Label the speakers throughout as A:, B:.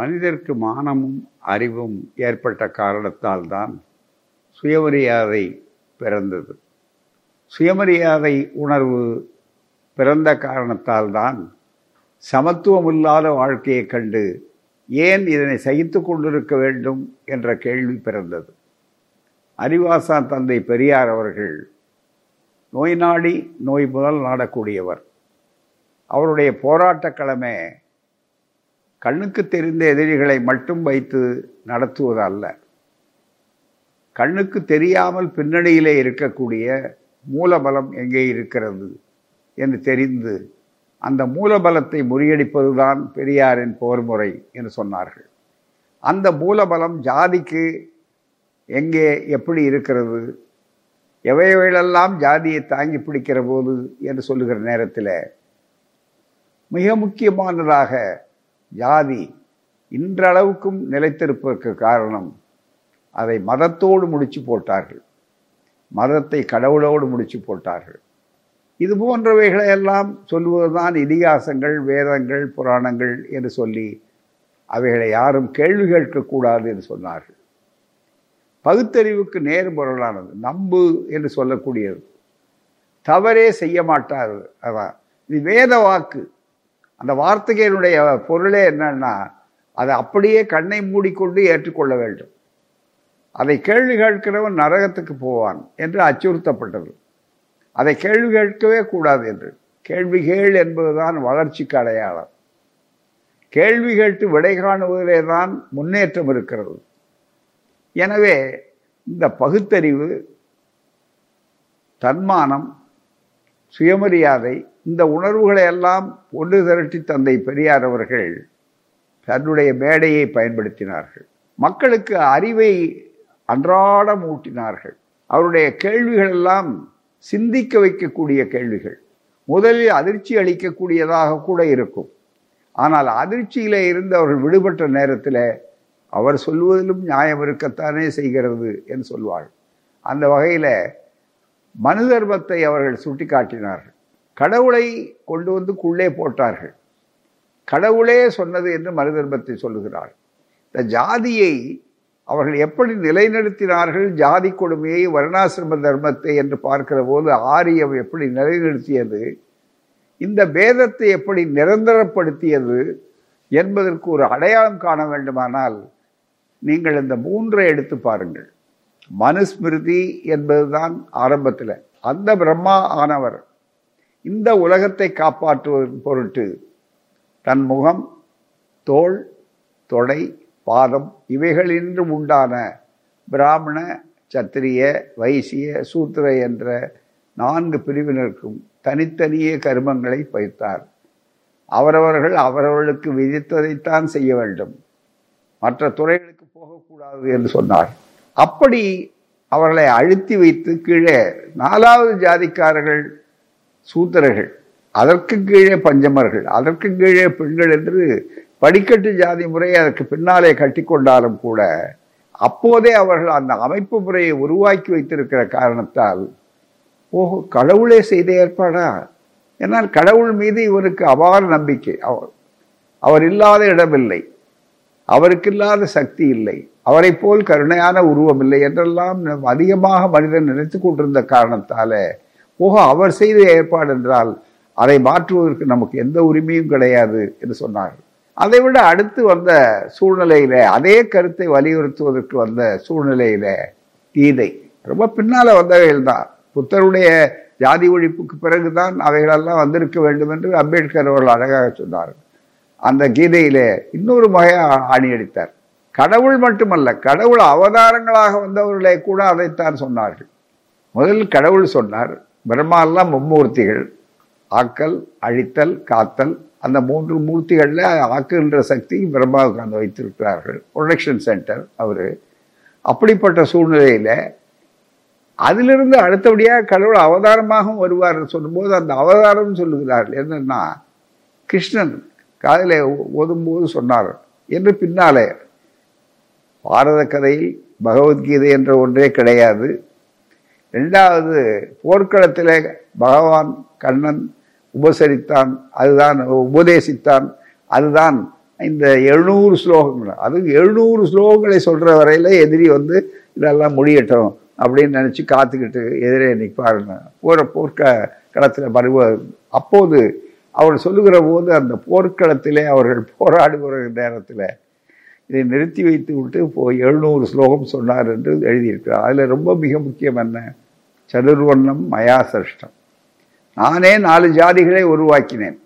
A: மனிதருக்கு மானமும் அறிவும் ஏற்பட்ட காரணத்தால் தான் சுயமரியாதை பிறந்தது. சுயமரியாதை உணர்வு பிறந்த காரணத்தால் தான் சமத்துவமில்லாத வாழ்க்கையைக் கண்டு ஏன் இதனை சகித்து கொண்டிருக்க வேண்டும் என்ற கேள்வி பிறந்தது. அறிவாசான் தந்தை பெரியார் அவர்கள் நோய் நாடி நோய் முதல் நாடக்கூடியவர். அவருடைய போராட்டக் களமே கண்ணுக்கு தெரிந்த எதிரிகளை மட்டும் வைத்து நடத்துவது அல்ல கண்ணுக்கு தெரியாமல் பின்னணியிலே இருக்கக்கூடிய மூலபலம் எங்கே இருக்கிறது என்று தெரிந்து அந்த மூலபலத்தை முறியடிப்பதுதான் பெரியாரின் போர் முறை என்று சொன்னார்கள். அந்த மூலபலம் ஜாதிக்கு எங்கே எப்படி இருக்கிறது எவையவைகளெல்லாம் ஜாதியை தாங்கி பிடிக்கிற போது என்று சொல்லுகிற நேரத்தில் மிக முக்கியமானதாக ஜாதி இன்றளவுக்கும் நிலைத்திருப்பதற்கு காரணம் அதை மதத்தோடு முடிச்சு போட்டார்கள். மதத்தை கடவுளோடு முடிச்சு போட்டார்கள். இது போன்றவைகளை எல்லாம் சொல்லுவதுதான் இதிகாசங்கள் வேதங்கள் புராணங்கள் என்று சொல்லி அவைகளை யாரும் கேள்வி கேட்கக்கூடாது என்று சொன்னார்கள். பகுத்தறிவுக்கு நேர்முரலானது நம்பு என்று சொல்லக்கூடியது. தவறே செய்ய மாட்டார் அதான். இது வேத வாக்கு. அந்த வார்த்தைகளுடைய பொருளே என்னன்னா அதை அப்படியே கண்ணை மூடிக்கொண்டு ஏற்றுக்கொள்ள வேண்டும். அதை கேள்வி கேட்கிறவன் நரகத்துக்கு போவான் என்று அச்சுறுத்தப்பட்டது. அதை கேள்வி கேட்கவே கூடாது என்று. கேள்வி கேள் என்பதுதான் வளர்ச்சிக்கு அடையாளம். கேள்வி கேட்டு விடை காணுவதிலே தான் முன்னேற்றம் இருக்கிறது. எனவே இந்த பகுத்தறிவு தன்மானம் சுயமரியாதை இந்த உணர்வுகளை எல்லாம் ஒன்று திரட்டி தந்தை பெரியார் அவர்கள் தன்னுடைய மேடையை பயன்படுத்தினார்கள். மக்களுக்கு அறிவை அன்றாடம் ஊட்டினார்கள். அவருடைய கேள்விகள் எல்லாம் சிந்திக்க வைக்கக்கூடிய கேள்விகள் முதலில் அதிர்ச்சி அளிக்கக்கூடியதாக கூட இருக்கும். ஆனால் அதிர்ச்சியில் இருந்து அவர்கள் விடுபட்ட நேரத்தில் அவர் சொல்வதிலும் நியாயம் இருக்கத்தானே செய்கிறது என்று சொல்வாள் அந்த வகையில் மனு தர்மத்தை அவர்கள் சுட்டிக்காட்டினார்கள். கடவுளை கொண்டு வந்து குள்ளே போட்டார்கள். கடவுளே சொன்னது என்று மருதர்மத்தை சொல்லுகிறார் இந்த ஜாதியை அவர்கள் எப்படி நிலைநிறுத்தினார்கள்? ஜாதி கொடுமையை வருணாசிரம தர்மத்தை என்று பார்க்கிற போது ஆரியம் எப்படி நிலைநிறுத்தியது? இந்த வேதத்தை எப்படி நிரந்தரப்படுத்தியது என்பதற்கு ஒரு அடையாளம் காண வேண்டுமானால் நீங்கள் இந்த மூன்றை எடுத்து பாருங்கள். மனுஸ்மிருதி என்பதுதான் ஆரம்பத்தில். அந்த பிரம்மா ஆனவர் இந்த உலகத்தை காப்பாற்றுவதன் பொருட்டு தன் முகம் தோல் தொடை பாதம் இவைகளின்றும் உண்டான பிராமண சத்திரிய வைசிய சூத்திர என்ற நான்கு பிரிவினருக்கும் தனித்தனியே கருமங்களை பயிர்த்தார். அவரவர்கள் அவரவர்களுக்கு விதித்ததைத்தான் செய்ய வேண்டும். மற்ற துறைகளுக்கு போகக்கூடாது என்று சொன்னார். அப்படி அவர்களை அழுத்தி வைத்து கீழே நாலாவது ஜாதிக்காரர்கள் சூத்திரர்கள். அதற்கு கீழே பஞ்சமர்கள் அதற்கு கீழே பெண்கள் என்று படிக்கட்டு ஜாதி முறையை அதற்கு பின்னாலே கட்டி கொண்டாலும் கூட அப்போதே அவர்கள் அந்த அமைப்பு முறையை உருவாக்கி வைத்திருக்கிற காரணத்தால் ஓஹோ கடவுளே செய்த ஏற்பாடா? என்னால் கடவுள் மீது இவருக்கு அபார நம்பிக்கை. அவர் அவர் இல்லாத இடமில்லை. அவருக்கு இல்லாத சக்தி இல்லை. அவரை போல் கருணையான உருவம் இல்லை என்றெல்லாம் அதிகமாக மனிதன் நினைத்து கொண்டிருந்த காரணத்தால ஓஹோ அவர் செய்த ஏற்பாடு என்றால் அதை மாற்றுவதற்கு நமக்கு எந்த உரிமையும் கிடையாது என்று சொன்னார்கள். அதை விட அடுத்து வந்த சூழ்நிலையில அதே கருத்தை வலியுறுத்துவதற்கு வந்த சூழ்நிலையில கீதை. ரொம்ப பின்னால வந்தவைகள் தான். புத்தருடைய ஜாதி ஒழிப்புக்கு பிறகுதான் அவைகளெல்லாம் வந்திருக்க வேண்டும் என்று அம்பேத்கர் அவர்கள் அழகாக சொன்னார் அந்த கீதையிலே இன்னொரு வகையை ஆணியடித்தார் கடவுள் மட்டுமல்ல கடவுள் அவதாரங்களாக வந்தவர்களை கூட அதைத்தான் சொன்னார்கள். முதலில் கடவுள் சொன்னார் பிரம்மாலாம் மும்மூர்த்திகள். ஆக்கல் அழித்தல் காத்தல் அந்த மூன்று மூர்த்திகளில் ஆக்குகின்ற சக்தி பிரம்மாவுக்கு அந்த வைத்திருக்கிறார்கள். ப்ரொடக்ஷன் சென்டர் அவர். அப்படிப்பட்ட சூழ்நிலையில் அதிலிருந்து அடுத்தபடியாக கடவுள் அவதாரமாகவும் வருவார் சொல்லும்போது அந்த அவதாரம் சொல்லுகிறார்கள். என்னன்னா கிருஷ்ணன் காதில் ஓதும்போது சொன்னார் என்று பின்னாலே. பாரத கதையில் பகவத்கீதை என்ற ஒன்றே கிடையாது. ரெண்டாவது போர்க்களத்திலே பகவான் கண்ணன் உபசரித்தான் அதுதான் உபதேசித்தான் அதுதான் இந்த எழுநூறு ஸ்லோகங்கள். அது எழுநூறு ஸ்லோகங்களை சொல்கிற வரையில் எதிரி வந்து இதெல்லாம் முடியட்டும் அப்படின்னு நினச்சி காத்துக்கிட்டு எதிரே நிற்பாருங்க. போகிற போர்க்க களத்தில் பருவ அப்போது அவர் சொல்லுகிற போது அந்த போர்க்களத்திலே அவர்கள் போராடுகிற நேரத்தில் இதை நிறுத்தி வைத்து விட்டு இப்போ எழுநூறு ஸ்லோகம் சொன்னார் என்று எழுதியிருக்கிறார். அதில் ரொம்ப மிக முக்கியம் என்ன? சதுர்வண்ணம் மயாசிருஷ்டம் நானே நாலு ஜாதிகளை உருவாக்கினேன்.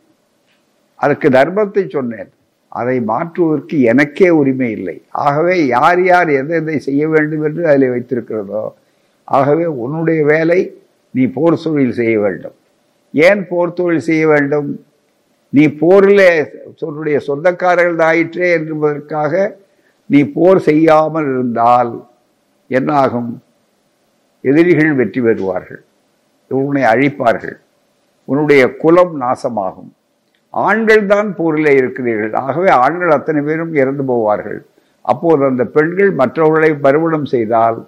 A: அதற்கு தர்மத்தை சொன்னேன். அதை மாற்றுவதற்கு எனக்கே உரிமை இல்லை. ஆகவே யார் யார் எதை எதை செய்ய வேண்டும் என்று அதில் வைத்திருக்கிறதோ ஆகவே உன்னுடைய வேலை நீ போர் தொழில் செய்ய வேண்டும். ஏன் போர் தொழில் செய்ய வேண்டும்? நீ போரில் உன்னுடைய சொந்தக்காரர்கள் ஆயிற்றே என்பதற்காக நீ போர் செய்யாமல் இருந்தால் என்ன ஆகும் எதிரிகள் வெற்றி பெறுவார்கள். உன்னை அழிப்பார்கள். உன்னுடைய குலம் நாசமாகும். ஆண்கள் தான் போரில் இருக்கிறீர்கள். ஆகவே ஆண்கள் அத்தனை பேரும் இறந்து போவார்கள். அப்போது அந்த பெண்கள் மற்றவர்களை பருவனம் செய்தால்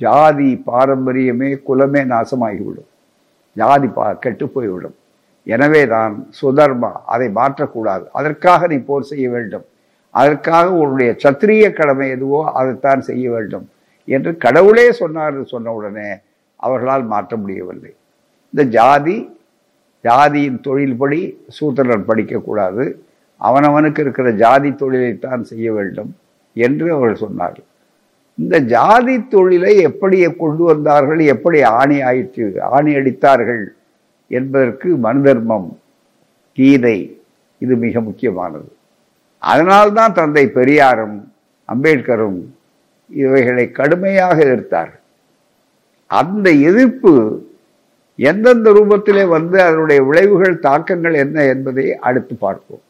A: ஜாதி பாரம்பரியமே குலமே நாசமாகிவிடும். ஜாதி பா கெட்டு போய்விடும். எனவே தான் சுதர்மா அதை மாற்றக்கூடாது. அதற்காக நீ போர் செய்ய வேண்டும். அதற்காக உன்னுடைய சத்திரிய கடமை எதுவோ அதைத்தான் செய்ய வேண்டும் என்று கடவுளே சொன்னார் சொன்ன உடனே அவர்களால் மாற்ற முடியவில்லை. இந்த ஜாதி ஜாதியின் தொழில்படி சூத்திரன் படிக்கக்கூடாது. அவனவனுக்கு இருக்கிற ஜாதி தொழிலைத்தான் செய்ய வேண்டும் என்று அவர்கள் சொன்னார்கள். இந்த ஜாதி தொழிலை எப்படி கொண்டு வந்தார்கள் எப்படி ஆணி ஆயிற்று ஆணி அடித்தார்கள் என்பதற்கு மனு தர்மம் கீதை இது மிக முக்கியமானது. அதனால்தான் தந்தை பெரியாரும் அம்பேத்கரும் இவைகளை கடுமையாக எதிர்த்தார் அந்த எதிர்ப்பு எந்தெந்த ரூபத்திலே வந்து அதனுடைய விளைவுகள் தாக்கங்கள் என்ன என்பதை அடுத்து பார்ப்போம்.